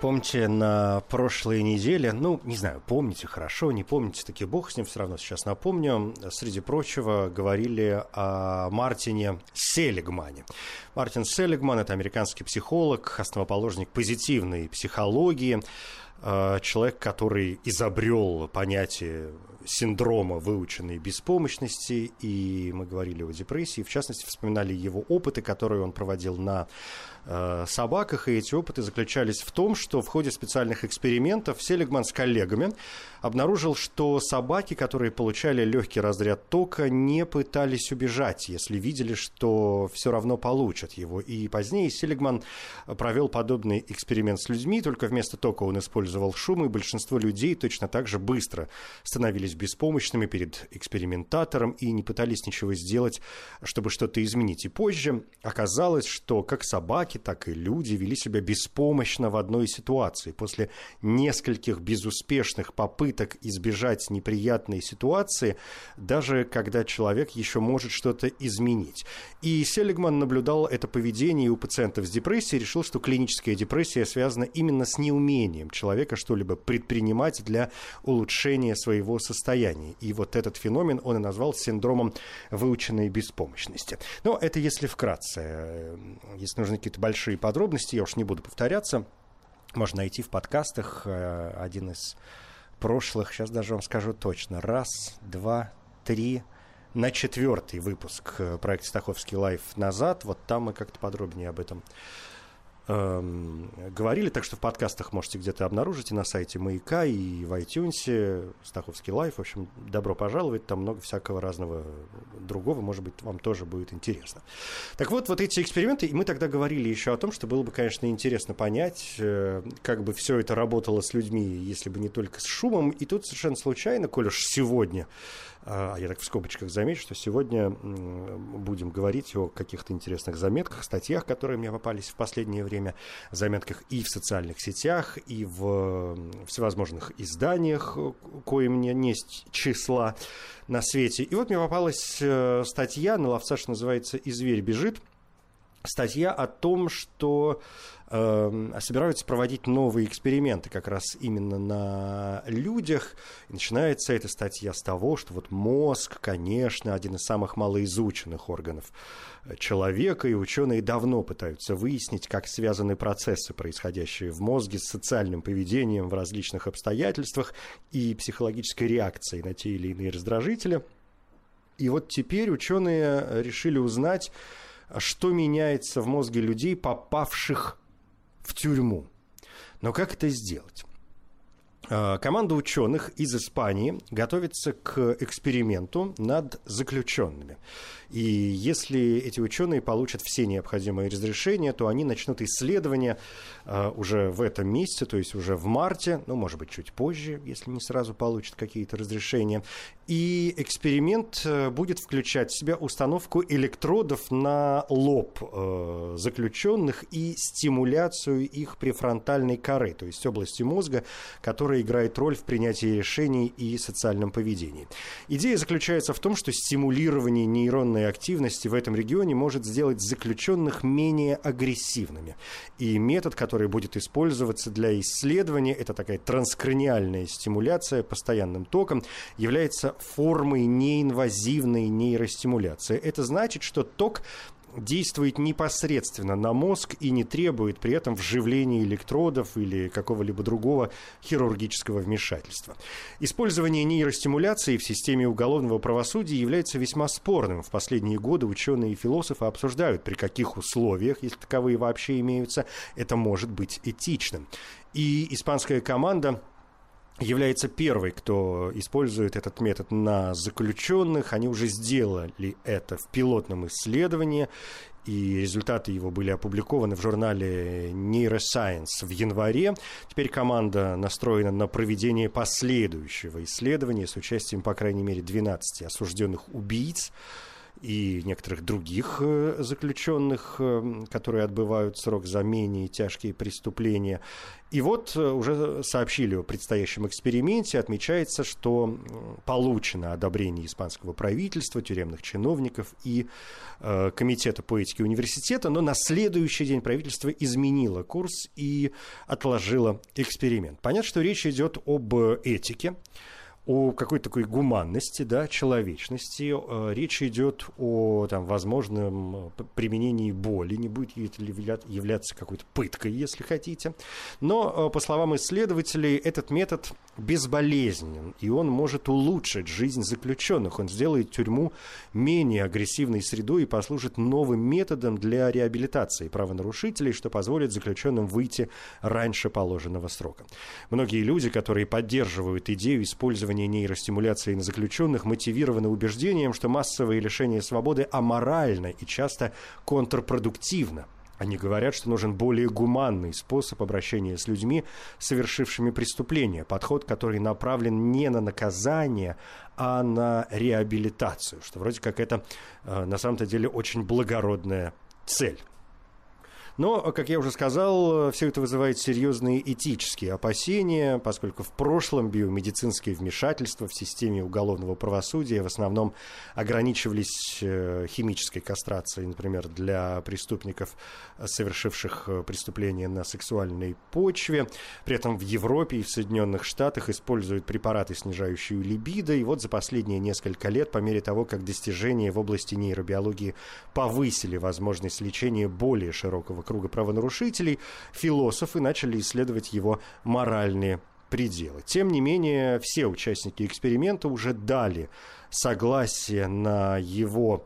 Помните, на прошлой неделе, ну, не знаю, помните хорошо, не помните, таки бог с ним, все равно сейчас напомню, среди прочего говорили о Мартине Селигмане. Мартин Селигман – это американский психолог, основоположник позитивной психологии, человек, который изобрел понятие синдрома выученной беспомощности, и мы говорили о депрессии, в частности, вспоминали его опыты, которые он проводил на Э, собаках, и эти опыты заключались в том, что в ходе специальных экспериментов Селигман с коллегами обнаружил, что собаки, которые получали легкий разряд тока, не пытались убежать, если видели, что все равно получат его. И позднее Селигман провел подобный эксперимент с людьми, только вместо тока он использовал шум, и большинство людей точно так же быстро становились беспомощными перед экспериментатором и не пытались ничего сделать, чтобы что-то изменить. И позже оказалось, что как собаки, так и люди вели себя беспомощно в одной ситуации. После нескольких безуспешных попыток избежать неприятной ситуации, даже когда человек еще может что-то изменить. И Селигман наблюдал это поведение у пациентов с депрессией решил, что клиническая депрессия связана именно с неумением человека что-либо предпринимать для улучшения своего состояния. И вот этот феномен он и назвал синдромом выученной беспомощности. Но это если вкратце. Если нужны какие-то большие подробности, я уж не буду повторяться. Можно найти в подкастах э, один из прошлых, сейчас даже вам скажу точно, раз, два, три, на четвертый выпуск э, проекта «Стаховский лайф» назад. Вот там мы как-то подробнее об этом Эм, говорили, так что в подкастах можете где-то обнаружить и на сайте Маяка, и в iTunes, Стаховский лайф, в общем, добро пожаловать, там много всякого разного другого, может быть, вам тоже будет интересно. Так вот, вот эти эксперименты, и мы тогда говорили еще о том, что было бы, конечно, интересно понять, э, как бы все это работало с людьми, если бы не только с шумом, и тут совершенно случайно, коль уж сегодня я так в скобочках замечу, что сегодня будем говорить о каких-то интересных заметках, статьях, которые мне попались в последнее время, заметках и в социальных сетях, и в всевозможных изданиях, кое мне несть числа на свете. И вот мне попалась э, статья на ловца, что называется «И зверь бежит», статья о том, что э, собираются проводить новые эксперименты как раз именно на людях. И начинается эта статья с того, что вот мозг, конечно, один из самых малоизученных органов человека, и ученые давно пытаются выяснить, как связаны процессы, происходящие в мозге, с социальным поведением в различных обстоятельствах и психологической реакцией на те или иные раздражители. И вот теперь ученые решили узнать, что меняется в мозге людей, попавших в тюрьму. Но как это сделать? А, команда ученых из Испании готовится к эксперименту над заключенными. И если эти ученые получат все необходимые разрешения, то они начнут исследования э, уже в этом месяце, то есть уже в марте, ну, может быть, чуть позже, если не сразу получат какие-то разрешения. И эксперимент э, будет включать в себя установку электродов на лоб э, заключенных и стимуляцию их префронтальной коры, то есть области мозга, которая играет роль в принятии решений и социальном поведении. Идея заключается в том, что стимулирование нейронной нейронной активности в этом регионе может сделать заключенных менее агрессивными. И метод, который будет использоваться для исследования, это такая транскраниальная стимуляция постоянным током, является формой неинвазивной нейростимуляции. Это значит, что ток действует непосредственно на мозг и не требует при этом вживления электродов или какого-либо другого хирургического вмешательства. Использование нейростимуляции в системе уголовного правосудия является весьма спорным. В последние годы ученые и философы обсуждают, при каких условиях, если таковые вообще имеются, это может быть этичным. И испанская команда является первой, кто использует этот метод на заключенных. Они уже сделали это в пилотном исследовании, и результаты его были опубликованы в журнале Neuroscience в январе. Теперь команда настроена на проведение последующего исследования с участием, по крайней мере, 12 осужденных убийц и некоторых других э, заключенных, э, которые отбывают срок за менее тяжкие преступления. И вот э, уже сообщили о предстоящем эксперименте. Отмечается, что получено одобрение испанского правительства, тюремных чиновников и э, комитета по этике университета, но на следующий день правительство изменило курс и отложило эксперимент. Понятно, что речь идет об этике о какой-то такой гуманности, да, человечности. Э, речь идет о там, возможном э, применении боли, не будет являться какой-то пыткой, если хотите. Но, э, по словам исследователей, этот метод безболезнен, и он может улучшить жизнь заключенных. Он сделает тюрьму менее агрессивной средой и послужит новым методом для реабилитации правонарушителей, что позволит заключенным выйти раньше положенного срока. Многие люди, которые поддерживают идею использования использование нейростимуляции на заключенных мотивировано убеждением, что массовое лишение свободы аморально и часто контрпродуктивно. Они говорят, что нужен более гуманный способ обращения с людьми, совершившими преступления, подход, который направлен не на наказание, а на реабилитацию, что вроде как это э, на самом-то деле очень благородная цель. Но, как я уже сказал, все это вызывает серьезные этические опасения, поскольку в прошлом биомедицинские вмешательства в системе уголовного правосудия в основном ограничивались э, химической кастрацией, например, для преступников, совершивших э, преступления на сексуальной почве. При этом в Европе и в Соединенных Штатах используют препараты, снижающие либидо. И вот за последние несколько лет, по мере того, как достижения в области нейробиологии повысили возможность лечения более широкого круга правонарушителей, философы начали исследовать его моральные пределы. Тем не менее, все участники эксперимента уже дали согласие на его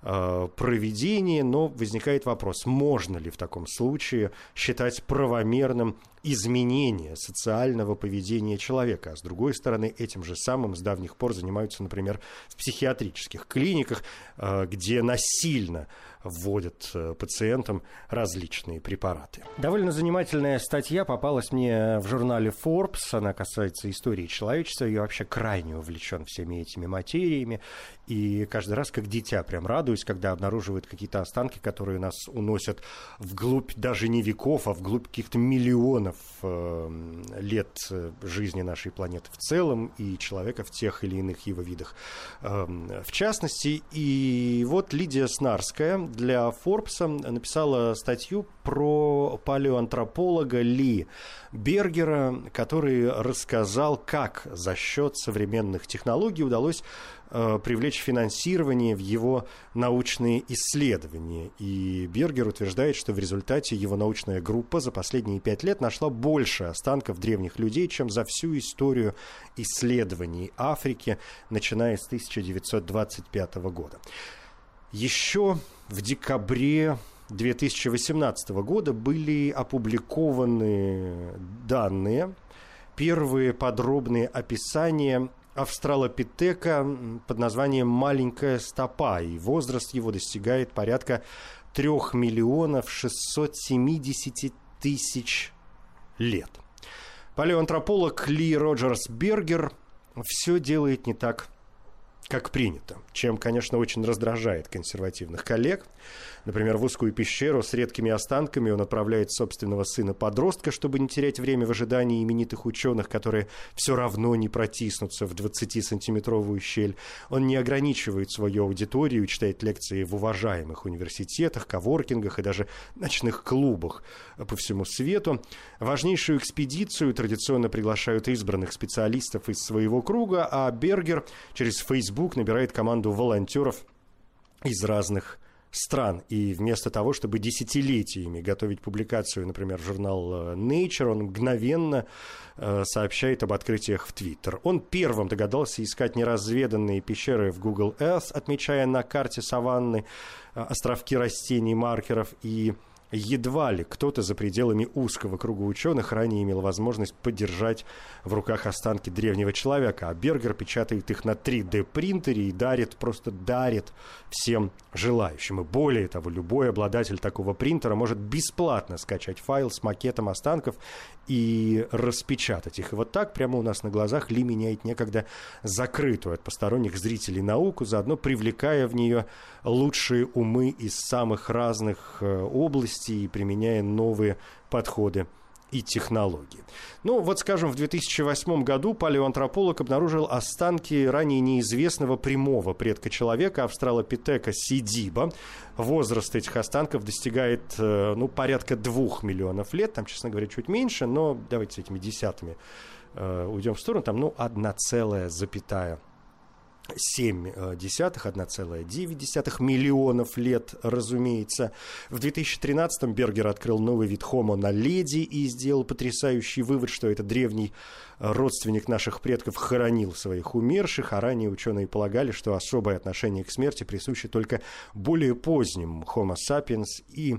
э, проведение, но возникает вопрос, можно ли в таком случае считать правомерным изменение социального поведения человека. А с другой стороны, этим же самым с давних пор занимаются, например, в психиатрических клиниках, э, где насильно вводят э, пациентам различные препараты. Довольно занимательная статья попалась мне в журнале Forbes. Она касается истории человечества. Я вообще крайне увлечен всеми этими материями. И каждый раз, как дитя, прям радуюсь, когда обнаруживают какие-то останки, которые нас уносят вглубь даже не веков, а вглубь каких-то миллионов э, лет э, жизни нашей планеты в целом и человека в тех или иных его видах в частности. И вот Лидия Снарская для Форбса написала статью про палеоантрополога Ли Бергера, который рассказал, как за счет современных технологий удалось э, привлечь финансирование в его научные исследования. И Бергер утверждает, что в результате его научная группа за последние пять лет нашла больше останков древних людей, чем за всю историю исследований Африки, начиная с 1925 года. Еще в декабре 2018 года были опубликованы данные, первые подробные описания австралопитека под названием «Маленькая стопа», и возраст его достигает порядка 3 миллионов 670 тысяч лет. Палеоантрополог Ли Роджерс Бергер все делает не так как принято, чем, конечно, очень раздражает консервативных коллег. Например, в узкую пещеру с редкими останками он отправляет собственного сына-подростка, чтобы не терять время в ожидании именитых ученых, которые все равно не протиснутся в 20-сантиметровую щель. Он не ограничивает свою аудиторию, читает лекции в уважаемых университетах, коворкингах и даже ночных клубах по всему свету. Важнейшую экспедицию традиционно приглашают избранных специалистов из своего круга, а Бергер через Facebook набирает команду волонтеров из разных стран. И вместо того, чтобы десятилетиями готовить публикацию, например, журнал э, Nature, он мгновенно э, сообщает об открытиях в Twitter. Он первым догадался искать неразведанные пещеры в Google Earth, отмечая на карте саванны э, островки растений, маркеров и едва ли кто-то за пределами узкого круга ученых ранее имел возможность подержать в руках останки древнего человека, а Бергер печатает их на 3D-принтере и дарит, просто дарит всем желающим. И более того, любой обладатель такого принтера может бесплатно скачать файл с макетом останков и распечатать их. И вот так прямо у нас на глазах Ли меняет некогда закрытую от посторонних зрителей науку, заодно привлекая в нее лучшие умы из самых разных э, областей и применяя новые подходы и технологии. Ну, вот, скажем, в 2008 году палеоантрополог обнаружил останки ранее неизвестного прямого предка человека, австралопитека Сидиба. Возраст этих останков достигает, э, ну, порядка двух миллионов лет, там, честно говоря, чуть меньше, но давайте с этими десятыми э, уйдем в сторону, там, ну, одна целая запятая 7 десятых, 1,9 миллионов лет, разумеется. В 2013-м Бергер открыл новый вид Homo на леди и сделал потрясающий вывод, что это древний родственник наших предков хоронил своих умерших, а ранее ученые полагали, что особое отношение к смерти присуще только более поздним Homo sapiens и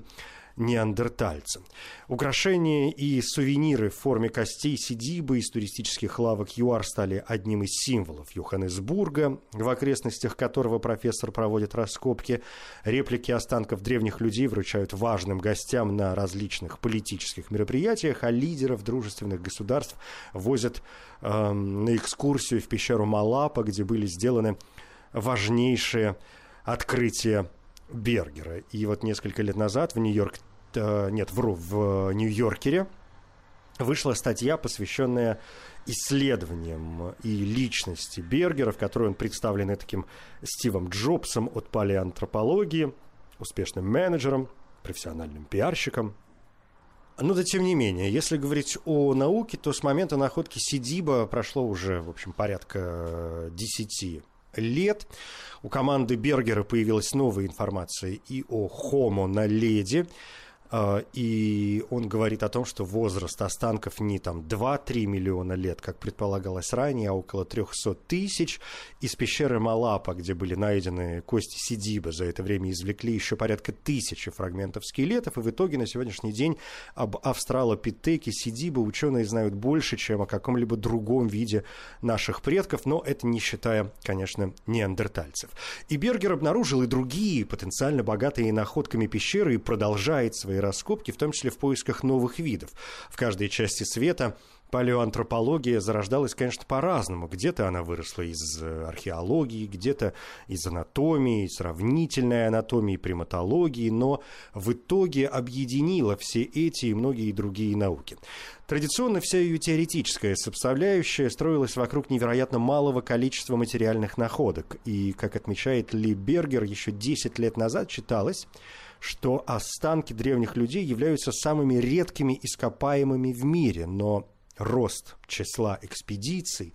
неандертальцам. Украшения и сувениры в форме костей Сидибы из туристических лавок ЮАР стали одним из символов Йоханнесбурга, в окрестностях которого профессор проводит раскопки. Реплики останков древних людей вручают важным гостям на различных политических мероприятиях, а лидеров дружественных государств возят э, на экскурсию в пещеру Малапа, где были сделаны важнейшие открытия Бергера. И вот несколько лет назад в Нью-Йорк нет, вру, в Нью-Йоркере вышла статья, посвященная исследованиям и личности Бергера, в которой он представлен таким Стивом Джобсом от палеантропологии, успешным менеджером, профессиональным пиарщиком. Но да тем не менее, если говорить о науке, то с момента находки Сидиба прошло уже, в общем, порядка 10 лет. У команды Бергера появилась новая информация и о Homo на леди, и он говорит о том, что возраст останков не там 2-3 миллиона лет, как предполагалось ранее, а около 300 тысяч. Из пещеры Малапа, где были найдены кости Сидиба, за это время извлекли еще порядка тысячи фрагментов скелетов, и в итоге на сегодняшний день об австралопитеке Сидиба ученые знают больше, чем о каком-либо другом виде наших предков, но это не считая, конечно, неандертальцев. И Бергер обнаружил и другие потенциально богатые находками пещеры и продолжает свои раскопки, в том числе в поисках новых видов. В каждой части света палеоантропология зарождалась, конечно, по-разному. Где-то она выросла из э, археологии, где-то из анатомии, сравнительной анатомии, приматологии, но в итоге объединила все эти и многие другие науки. Традиционно вся ее теоретическая составляющая строилась вокруг невероятно малого количества материальных находок. И, как отмечает Ли Бергер, еще 10 лет назад читалось, что останки древних людей являются самыми редкими ископаемыми в мире, но рост числа экспедиций,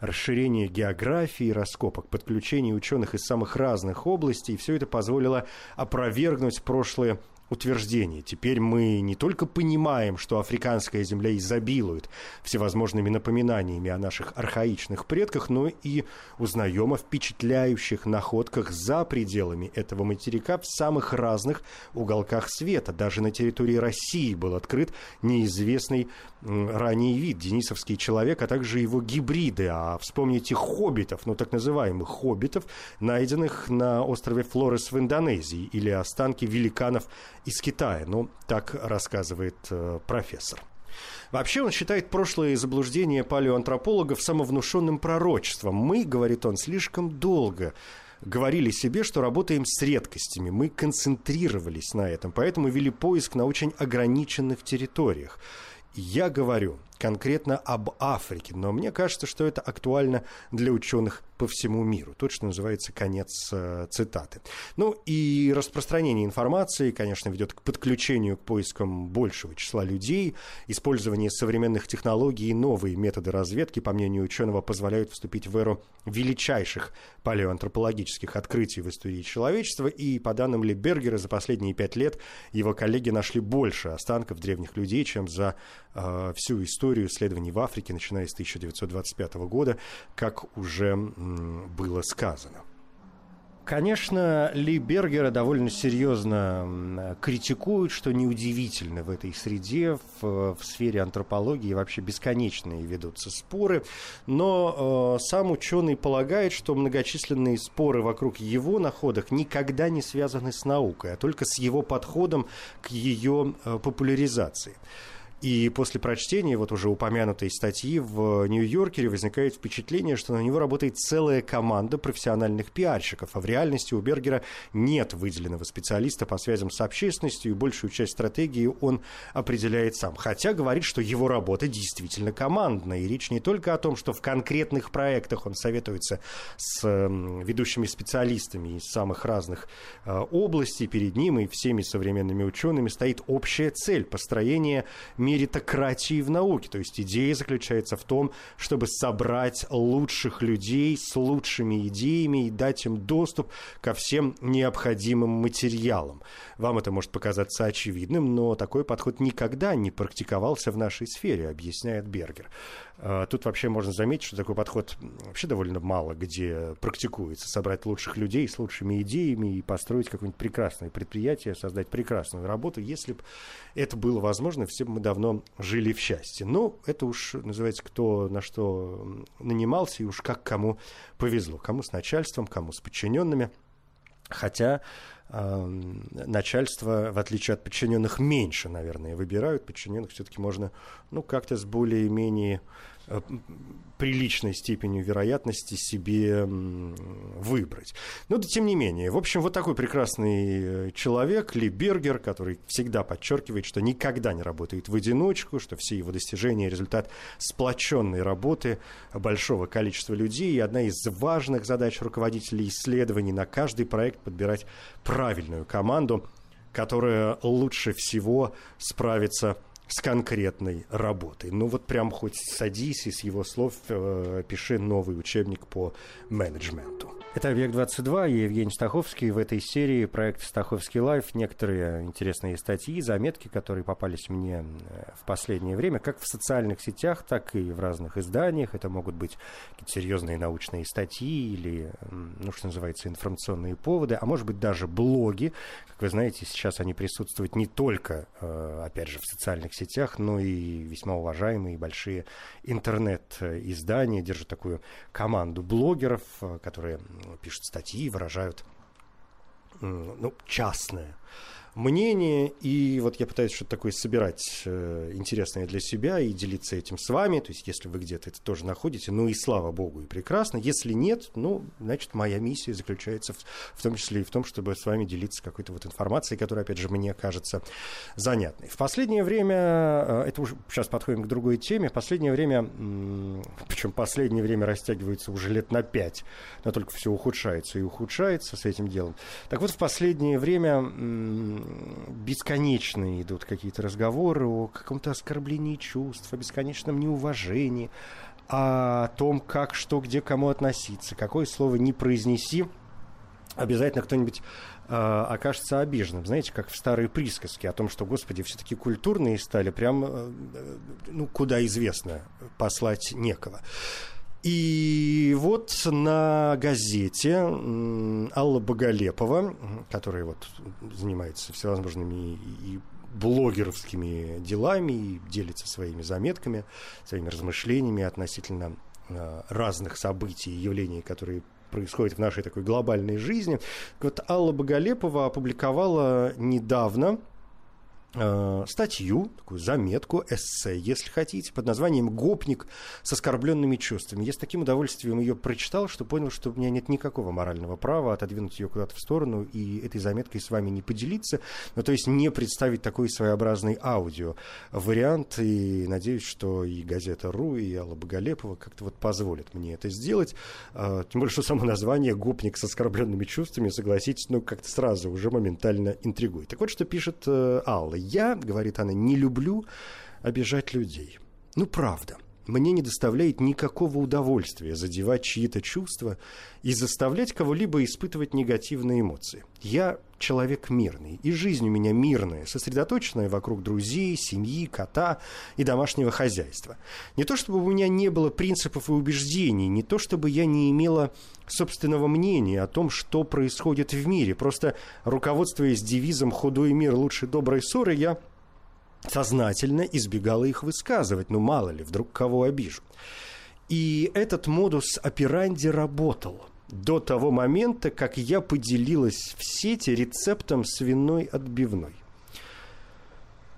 расширение географии раскопок, подключение ученых из самых разных областей, все это позволило опровергнуть прошлые утверждение. Теперь мы не только понимаем, что африканская земля изобилует всевозможными напоминаниями о наших архаичных предках, но и узнаем о впечатляющих находках за пределами этого материка в самых разных уголках света. Даже на территории России был открыт неизвестный ранний вид, денисовский человек, а также его гибриды. А вспомните хоббитов, ну так называемых хоббитов, найденных на острове Флорес в Индонезии, или останки великанов из Китая. Ну, так рассказывает э, профессор. Вообще он считает прошлые заблуждения палеоантропологов самовнушенным пророчеством. Мы, говорит он, слишком долго говорили себе, что работаем с редкостями. Мы концентрировались на этом, поэтому вели поиск на очень ограниченных территориях. Я говорю конкретно об Африке, но мне кажется, что это актуально для ученых по всему миру. Тут, что называется, конец э, цитаты. Ну и распространение информации, конечно, ведет к подключению к поискам большего числа людей. Использование современных технологий и новые методы разведки, по мнению ученого, позволяют вступить в эру величайших палеоантропологических открытий в истории человечества. И по данным Лебергера, за последние пять лет его коллеги нашли больше останков древних людей, чем за э, всю историю исследований в Африке, начиная с 1925 года, как уже было сказано. Конечно, Ли Бергера довольно серьезно критикуют, что неудивительно в этой среде, в, в сфере антропологии вообще бесконечные ведутся споры. Но э, сам ученый полагает, что многочисленные споры вокруг его находок никогда не связаны с наукой, а только с его подходом к ее э, популяризации. И после прочтения вот уже упомянутой статьи в Нью-Йоркере возникает впечатление, что на него работает целая команда профессиональных пиарщиков, а в реальности у Бергера нет выделенного специалиста по связям с общественностью, и большую часть стратегии он определяет сам. Хотя говорит, что его работа действительно командная, и речь не только о том, что в конкретных проектах он советуется с ведущими специалистами из самых разных э, областей, перед ним и всеми современными учеными стоит общая цель построения меритократии в науке. То есть идея заключается в том, чтобы собрать лучших людей с лучшими идеями и дать им доступ ко всем необходимым материалам. Вам это может показаться очевидным, но такой подход никогда не практиковался в нашей сфере, объясняет Бергер. А, тут вообще можно заметить, что такой подход вообще довольно мало где практикуется. Собрать лучших людей с лучшими идеями и построить какое-нибудь прекрасное предприятие, создать прекрасную работу. Если бы это было возможно, все бы мы давно жили в счастье. Но это уж называется, кто на что нанимался и уж как кому повезло. Кому с начальством, кому с подчиненными. Хотя э, начальство, в отличие от подчиненных, меньше, наверное, выбирают. Подчиненных все-таки можно, ну, как-то с более-менее приличной степенью вероятности себе выбрать. Но да, тем не менее, в общем, вот такой прекрасный э, человек, Ли Бергер, который всегда подчеркивает, что никогда не работает в одиночку, что все его достижения – результат сплоченной работы большого количества людей. И одна из важных задач руководителей исследований на каждый проект подбирать правильную команду, которая лучше всего справится с с конкретной работой. Ну вот прям хоть садись и с его слов э, пиши новый учебник по менеджменту. Это «Объект-22» и Евгений Стаховский. В этой серии проект «Стаховский лайф» некоторые интересные статьи, заметки, которые попались мне э, в последнее время, как в социальных сетях, так и в разных изданиях. Это могут быть какие-то серьезные научные статьи или, ну, что называется, информационные поводы, а может быть даже блоги. Как вы знаете, сейчас они присутствуют не только, э, опять же, в социальных сетях, но и весьма уважаемые большие интернет-издания держат такую команду блогеров, э, которые пишут статьи, выражают ну, частное мнение, и вот я пытаюсь что-то такое собирать э, интересное для себя и делиться этим с вами, то есть если вы где-то это тоже находите, ну и слава богу, и прекрасно, если нет, ну, значит, моя миссия заключается в, в том числе и в том, чтобы с вами делиться какой-то вот информацией, которая, опять же, мне кажется занятной. В последнее время, э, это уже сейчас подходим к другой теме, в последнее время, причем последнее время растягивается уже лет на пять, но только все ухудшается и ухудшается с этим делом. Так вот, в последнее время бесконечные идут какие-то разговоры о каком-то оскорблении чувств, о бесконечном неуважении, о том, как, что, где, кому относиться. Какое слово не произнеси, обязательно кто-нибудь э, окажется обиженным. Знаете, как в старые присказки о том, что, господи, все таки культурные стали, прям, э, ну, куда известно, послать некого. И вот на газете Алла Боголепова, которая вот занимается всевозможными и блогеровскими делами и делится своими заметками, своими размышлениями относительно э, разных событий и явлений, которые происходят в нашей такой глобальной жизни. Вот Алла Боголепова опубликовала недавно статью, такую заметку, эссе, если хотите, под названием «Гопник с оскорбленными чувствами». Я с таким удовольствием ее прочитал, что понял, что у меня нет никакого морального права отодвинуть ее куда-то в сторону и этой заметкой с вами не поделиться, ну, то есть не представить такой своеобразный аудио вариант, и надеюсь, что и газета «Ру», и Алла Боголепова как-то вот позволят мне это сделать, э, тем более, что само название «Гопник с оскорбленными чувствами», согласитесь, ну, как-то сразу уже моментально интригует. Так вот, что пишет э, Алла. Я, говорит она, не люблю обижать людей. Ну, правда. Мне не доставляет никакого удовольствия задевать чьи-то чувства и заставлять кого-либо испытывать негативные эмоции. Я человек мирный, и жизнь у меня мирная, сосредоточенная вокруг друзей, семьи, кота и домашнего хозяйства. Не то чтобы у меня не было принципов и убеждений, не то чтобы я не имела собственного мнения о том, что происходит в мире. Просто руководствуясь девизом «худой мир лучше доброй ссоры», я сознательно избегала их высказывать, ну мало ли, вдруг кого обижу. И этот модус операнди работал до того момента, как я поделилась в сети рецептом свиной отбивной.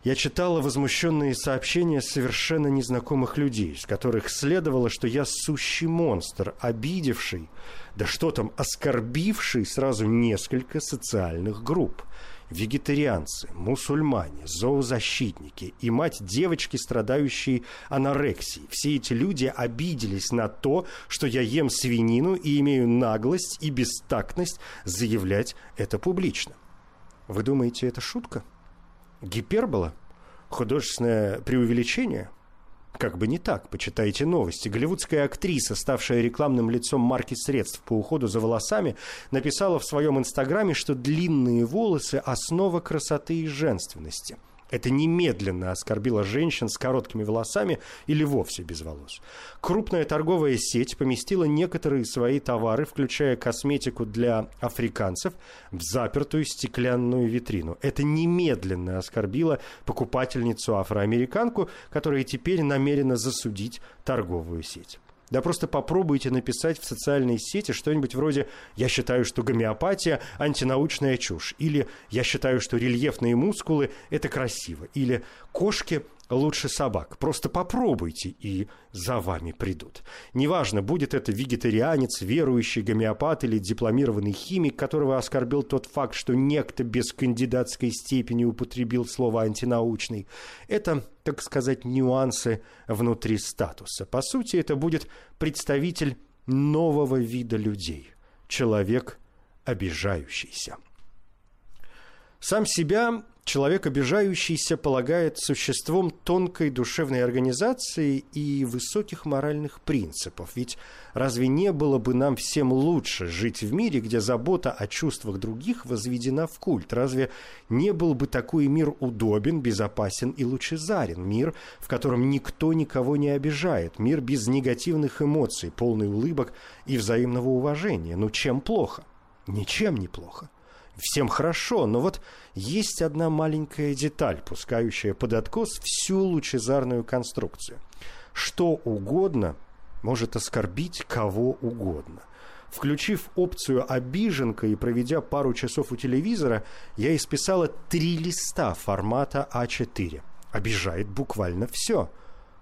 Я читала возмущенные сообщения совершенно незнакомых людей, с которых следовало, что я сущий монстр, обидевший, да что там, оскорбивший сразу несколько социальных групп – вегетарианцы, мусульмане, зоозащитники и мать девочки, страдающей анорексией. Все эти люди обиделись на то, что я ем свинину и имею наглость и бестактность заявлять это публично. Вы думаете, это шутка? Гипербола? Художественное преувеличение – как бы не так, почитайте новости. Голливудская актриса, ставшая рекламным лицом марки средств по уходу за волосами, написала в своем инстаграме, что длинные волосы – основа красоты и женственности – это немедленно оскорбило женщин с короткими волосами или вовсе без волос. Крупная торговая сеть поместила некоторые свои товары, включая косметику для африканцев, в запертую стеклянную витрину. Это немедленно оскорбило покупательницу афроамериканку, которая теперь намерена засудить торговую сеть. Да просто попробуйте написать в социальной сети что-нибудь вроде «Я считаю, что гомеопатия – антинаучная чушь» или «Я считаю, что рельефные мускулы – это красиво» или «Кошки лучше собак. Просто попробуйте, и за вами придут. Неважно, будет это вегетарианец, верующий гомеопат или дипломированный химик, которого оскорбил тот факт, что некто без кандидатской степени употребил слово «антинаучный». Это, так сказать, нюансы внутри статуса. По сути, это будет представитель нового вида людей. Человек обижающийся. Сам себя человек обижающийся полагает существом тонкой душевной организации и высоких моральных принципов. Ведь разве не было бы нам всем лучше жить в мире, где забота о чувствах других возведена в культ? Разве не был бы такой мир удобен, безопасен и лучезарен? Мир, в котором никто никого не обижает. Мир без негативных эмоций, полный улыбок и взаимного уважения. Ну чем плохо? Ничем не плохо всем хорошо, но вот есть одна маленькая деталь, пускающая под откос всю лучезарную конструкцию. Что угодно может оскорбить кого угодно. Включив опцию «обиженка» и проведя пару часов у телевизора, я исписала три листа формата А4. Обижает буквально все.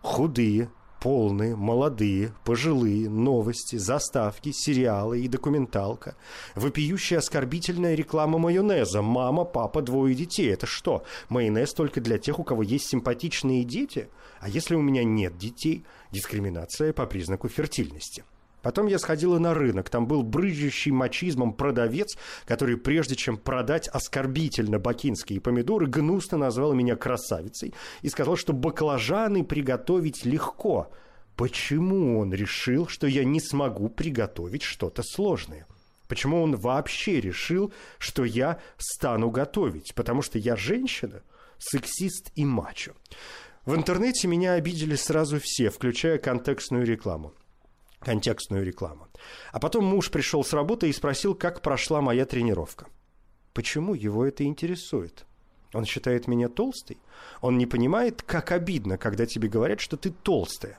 Худые, полные, молодые, пожилые, новости, заставки, сериалы и документалка. Вопиющая оскорбительная реклама майонеза. Мама, папа, двое детей. Это что, майонез только для тех, у кого есть симпатичные дети? А если у меня нет детей? Дискриминация по признаку фертильности. Потом я сходила на рынок, там был брызжущий мачизмом продавец, который прежде чем продать оскорбительно бакинские помидоры, гнусно назвал меня красавицей и сказал, что баклажаны приготовить легко. Почему он решил, что я не смогу приготовить что-то сложное? Почему он вообще решил, что я стану готовить? Потому что я женщина, сексист и мачо. В интернете меня обидели сразу все, включая контекстную рекламу контекстную рекламу. А потом муж пришел с работы и спросил, как прошла моя тренировка. Почему его это интересует? Он считает меня толстой? Он не понимает, как обидно, когда тебе говорят, что ты толстая.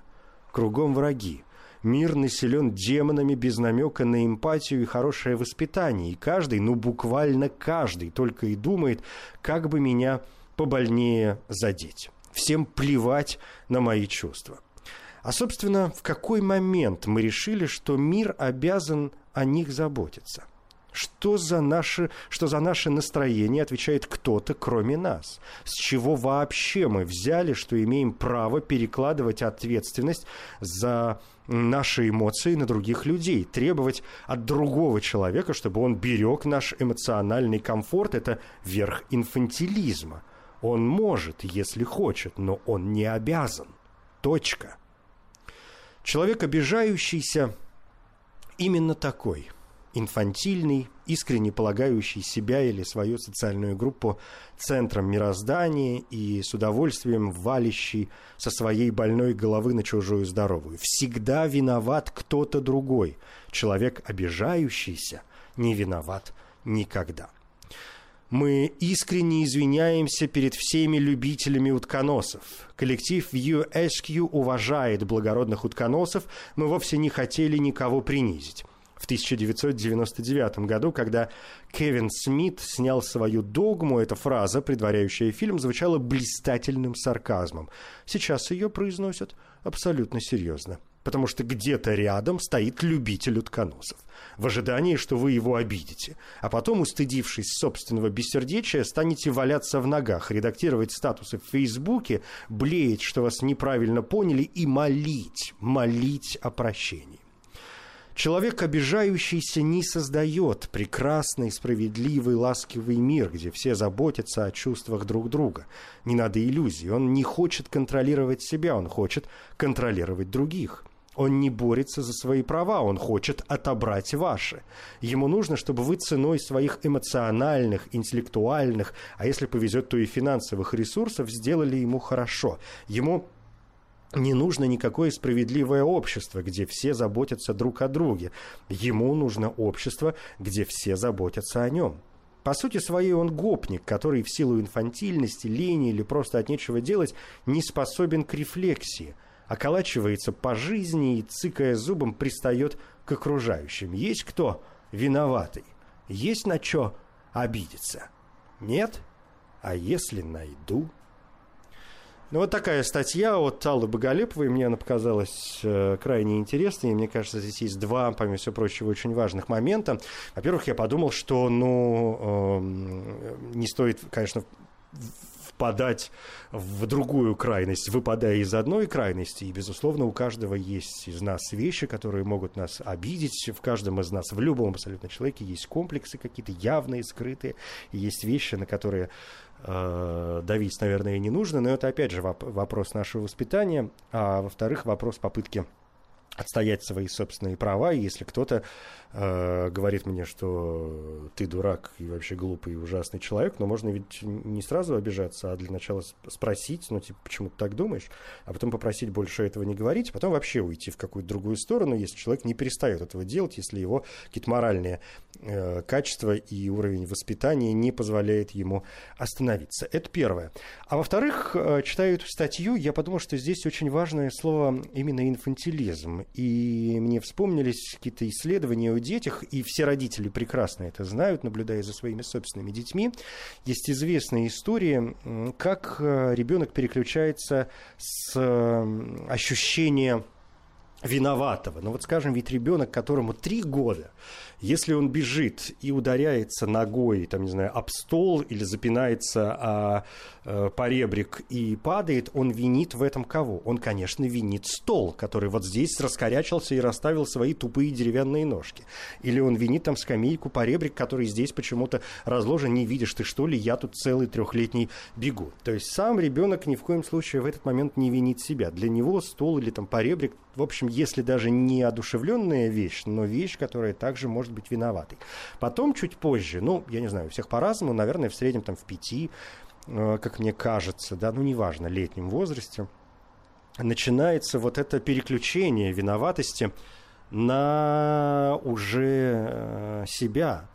Кругом враги. Мир населен демонами без намека на эмпатию и хорошее воспитание. И каждый, ну буквально каждый, только и думает, как бы меня побольнее задеть. Всем плевать на мои чувства. А, собственно, в какой момент мы решили, что мир обязан о них заботиться? Что за, наше, что за наше настроение отвечает кто-то, кроме нас? С чего вообще мы взяли, что имеем право перекладывать ответственность за наши эмоции на других людей? Требовать от другого человека, чтобы он берег наш эмоциональный комфорт, это верх инфантилизма. Он может, если хочет, но он не обязан. Точка. Человек, обижающийся, именно такой – инфантильный, искренне полагающий себя или свою социальную группу центром мироздания и с удовольствием валящий со своей больной головы на чужую здоровую. Всегда виноват кто-то другой. Человек, обижающийся, не виноват никогда. Мы искренне извиняемся перед всеми любителями утконосов. Коллектив VUSQ уважает благородных утконосов. Мы вовсе не хотели никого принизить в 1999 году, когда Кевин Смит снял свою догму, эта фраза, предваряющая фильм, звучала блистательным сарказмом. Сейчас ее произносят абсолютно серьезно. Потому что где-то рядом стоит любитель утконосов, в ожидании, что вы его обидите. А потом, устыдившись собственного бессердечия, станете валяться в ногах, редактировать статусы в Фейсбуке, блеять, что вас неправильно поняли, и молить, молить о прощении. Человек, обижающийся, не создает прекрасный, справедливый, ласковый мир, где все заботятся о чувствах друг друга. Не надо иллюзий. Он не хочет контролировать себя, он хочет контролировать других. Он не борется за свои права, он хочет отобрать ваши. Ему нужно, чтобы вы ценой своих эмоциональных, интеллектуальных, а если повезет, то и финансовых ресурсов сделали ему хорошо. Ему не нужно никакое справедливое общество, где все заботятся друг о друге. Ему нужно общество, где все заботятся о нем. По сути своей он гопник, который в силу инфантильности, лени или просто от нечего делать не способен к рефлексии, околачивается по жизни и, цыкая зубом, пристает к окружающим. Есть кто виноватый? Есть на что обидеться? Нет? А если найду? Ну, вот такая статья от Аллы Боголеповой. Мне она показалась э, крайне интересной. И мне кажется, здесь есть два, помимо всего прочего, очень важных момента. Во-первых, я подумал, что, ну, э, не стоит, конечно, впадать в другую крайность, выпадая из одной крайности. И, безусловно, у каждого есть из нас вещи, которые могут нас обидеть. В каждом из нас, в любом абсолютно человеке, есть комплексы какие-то явные, скрытые. И есть вещи, на которые э, давить, наверное, не нужно, но это, опять же, воп- вопрос нашего воспитания, а во-вторых, вопрос попытки отстоять свои собственные права, и если кто-то э, говорит мне, что ты дурак и вообще глупый и ужасный человек, но можно ведь не сразу обижаться, а для начала спросить, ну, типа, почему ты так думаешь, а потом попросить больше этого не говорить, а потом вообще уйти в какую-то другую сторону, если человек не перестает этого делать, если его какие-то моральные э, качества и уровень воспитания не позволяет ему остановиться. Это первое. А во-вторых, э, читаю эту статью, я подумал, что здесь очень важное слово именно инфантилизм. И мне вспомнились какие-то исследования детях, и все родители прекрасно это знают, наблюдая за своими собственными детьми. Есть известная история, как э, ребенок переключается с ощущения виноватого. Ну вот скажем, ведь ребенок, которому три года, если он бежит и ударяется ногой, там, не знаю, об стол или запинается о э, поребрик и падает, он винит в этом кого? Он, конечно, винит стол, который вот здесь раскорячился и расставил свои тупые деревянные ножки. Или он винит там скамейку, поребрик, который здесь почему-то разложен, не видишь ты что ли, я тут целый трехлетний бегу. То есть сам ребенок ни в коем случае в этот момент не винит себя. Для него стол или там поребрик, в общем, если даже не одушевленная вещь, но вещь, которая также может быть виноватой. Потом, чуть позже, ну, я не знаю, у всех по-разному, наверное, в среднем там в пяти, э, как мне кажется, да, ну, неважно, летнем возрасте, начинается вот это переключение виноватости на уже э, себя,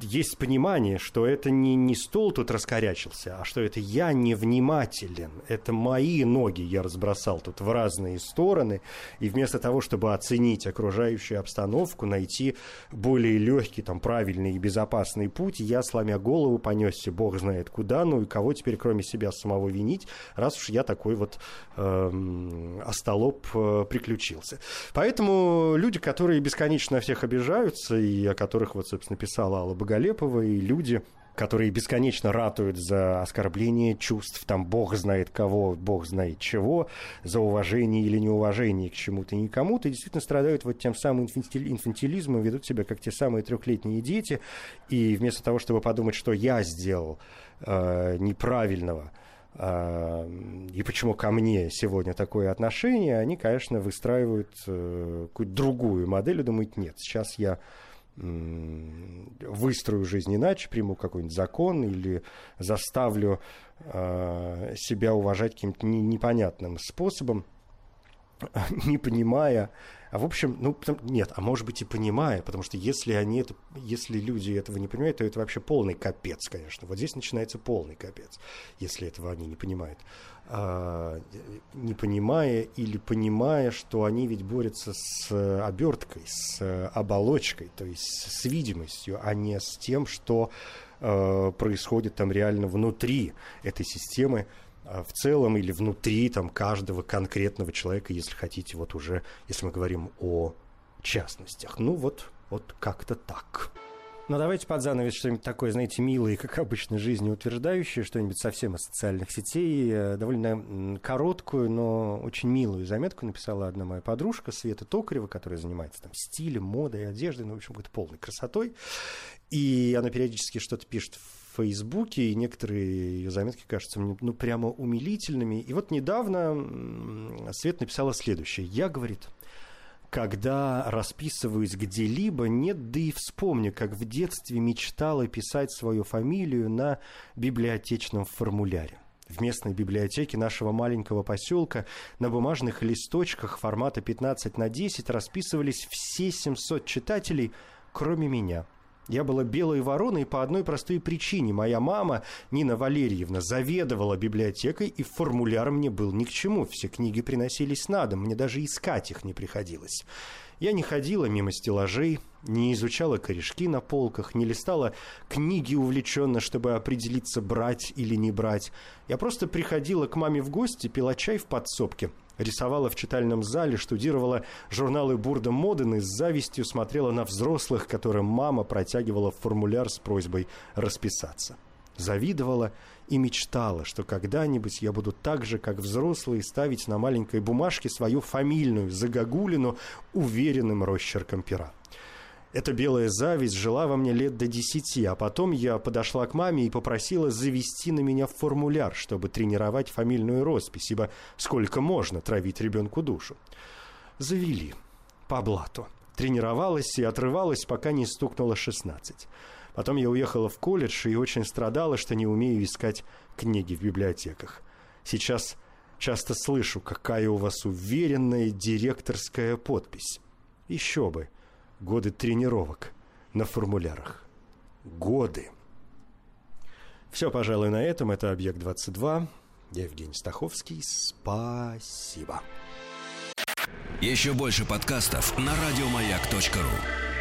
есть понимание, что это не, не стол тут раскорячился, а что это я невнимателен. Это мои ноги я разбросал тут в разные стороны. И вместо того, чтобы оценить окружающую обстановку, найти более легкий, там, правильный и безопасный путь, я, сломя голову, понесся бог знает куда, ну и кого теперь, кроме себя самого, винить, раз уж я такой вот э, остолоп э, приключился. Поэтому люди, которые бесконечно всех обижаются, и о которых вот, собственно, писала Алла Боголепова и люди, которые бесконечно ратуют за оскорбление чувств, там, бог знает кого, бог знает чего, за уважение или неуважение к чему-то и никому-то, действительно страдают вот тем самым инфантилизмом, ведут себя как те самые трехлетние дети, и вместо того, чтобы подумать, что я сделал э, неправильного, а, и почему ко мне сегодня такое отношение, они, конечно, выстраивают э, какую-то другую модель и думают, нет, сейчас я выстрою жизнь иначе, приму какой-нибудь закон или заставлю э, себя уважать каким-то непонятным способом, не понимая, а в общем, ну, нет, а может быть и понимая, потому что если они это, если люди этого не понимают, то это вообще полный капец, конечно. Вот здесь начинается полный капец, если этого они не понимают. А, не понимая или понимая, что они ведь борются с оберткой, с оболочкой, то есть с видимостью, а не с тем, что э, происходит там реально внутри этой системы, а, в целом или внутри там каждого конкретного человека, если хотите, вот уже, если мы говорим о частностях. Ну вот, вот как-то так. Ну, давайте под занавес что-нибудь такое, знаете, милое, как обычно, жизнеутверждающее, что-нибудь совсем из социальных сетей. Э, довольно короткую, но очень милую заметку написала одна моя подружка, Света Токарева, которая занимается там стилем, модой, одеждой, ну, в общем, какой-то полной красотой. И она периодически что-то пишет в Фейсбуке, и некоторые ее заметки кажутся мне ну, прямо умилительными. И вот недавно Свет написала следующее. Я, говорит, когда расписываюсь где-либо, нет, да и вспомню, как в детстве мечтала писать свою фамилию на библиотечном формуляре. В местной библиотеке нашего маленького поселка на бумажных листочках формата 15 на 10 расписывались все 700 читателей, кроме меня – я была белой вороной по одной простой причине. Моя мама, Нина Валерьевна, заведовала библиотекой, и формуляр мне был ни к чему. Все книги приносились на дом, мне даже искать их не приходилось. Я не ходила мимо стеллажей, не изучала корешки на полках, не листала книги увлеченно, чтобы определиться, брать или не брать. Я просто приходила к маме в гости, пила чай в подсобке, рисовала в читальном зале, штудировала журналы Бурда Моден и с завистью смотрела на взрослых, которым мама протягивала формуляр с просьбой расписаться. Завидовала и мечтала, что когда-нибудь я буду так же, как взрослые, ставить на маленькой бумажке свою фамильную загогулину уверенным росчерком пера. Эта белая зависть жила во мне лет до десяти, а потом я подошла к маме и попросила завести на меня формуляр, чтобы тренировать фамильную роспись, ибо сколько можно травить ребенку душу. Завели. По блату. Тренировалась и отрывалась, пока не стукнуло шестнадцать. Потом я уехала в колледж и очень страдала, что не умею искать книги в библиотеках. Сейчас часто слышу, какая у вас уверенная директорская подпись. Еще бы. Годы тренировок на формулярах. Годы. Все, пожалуй, на этом. Это «Объект-22». Я Евгений Стаховский. Спасибо. Еще больше подкастов на радиомаяк.ру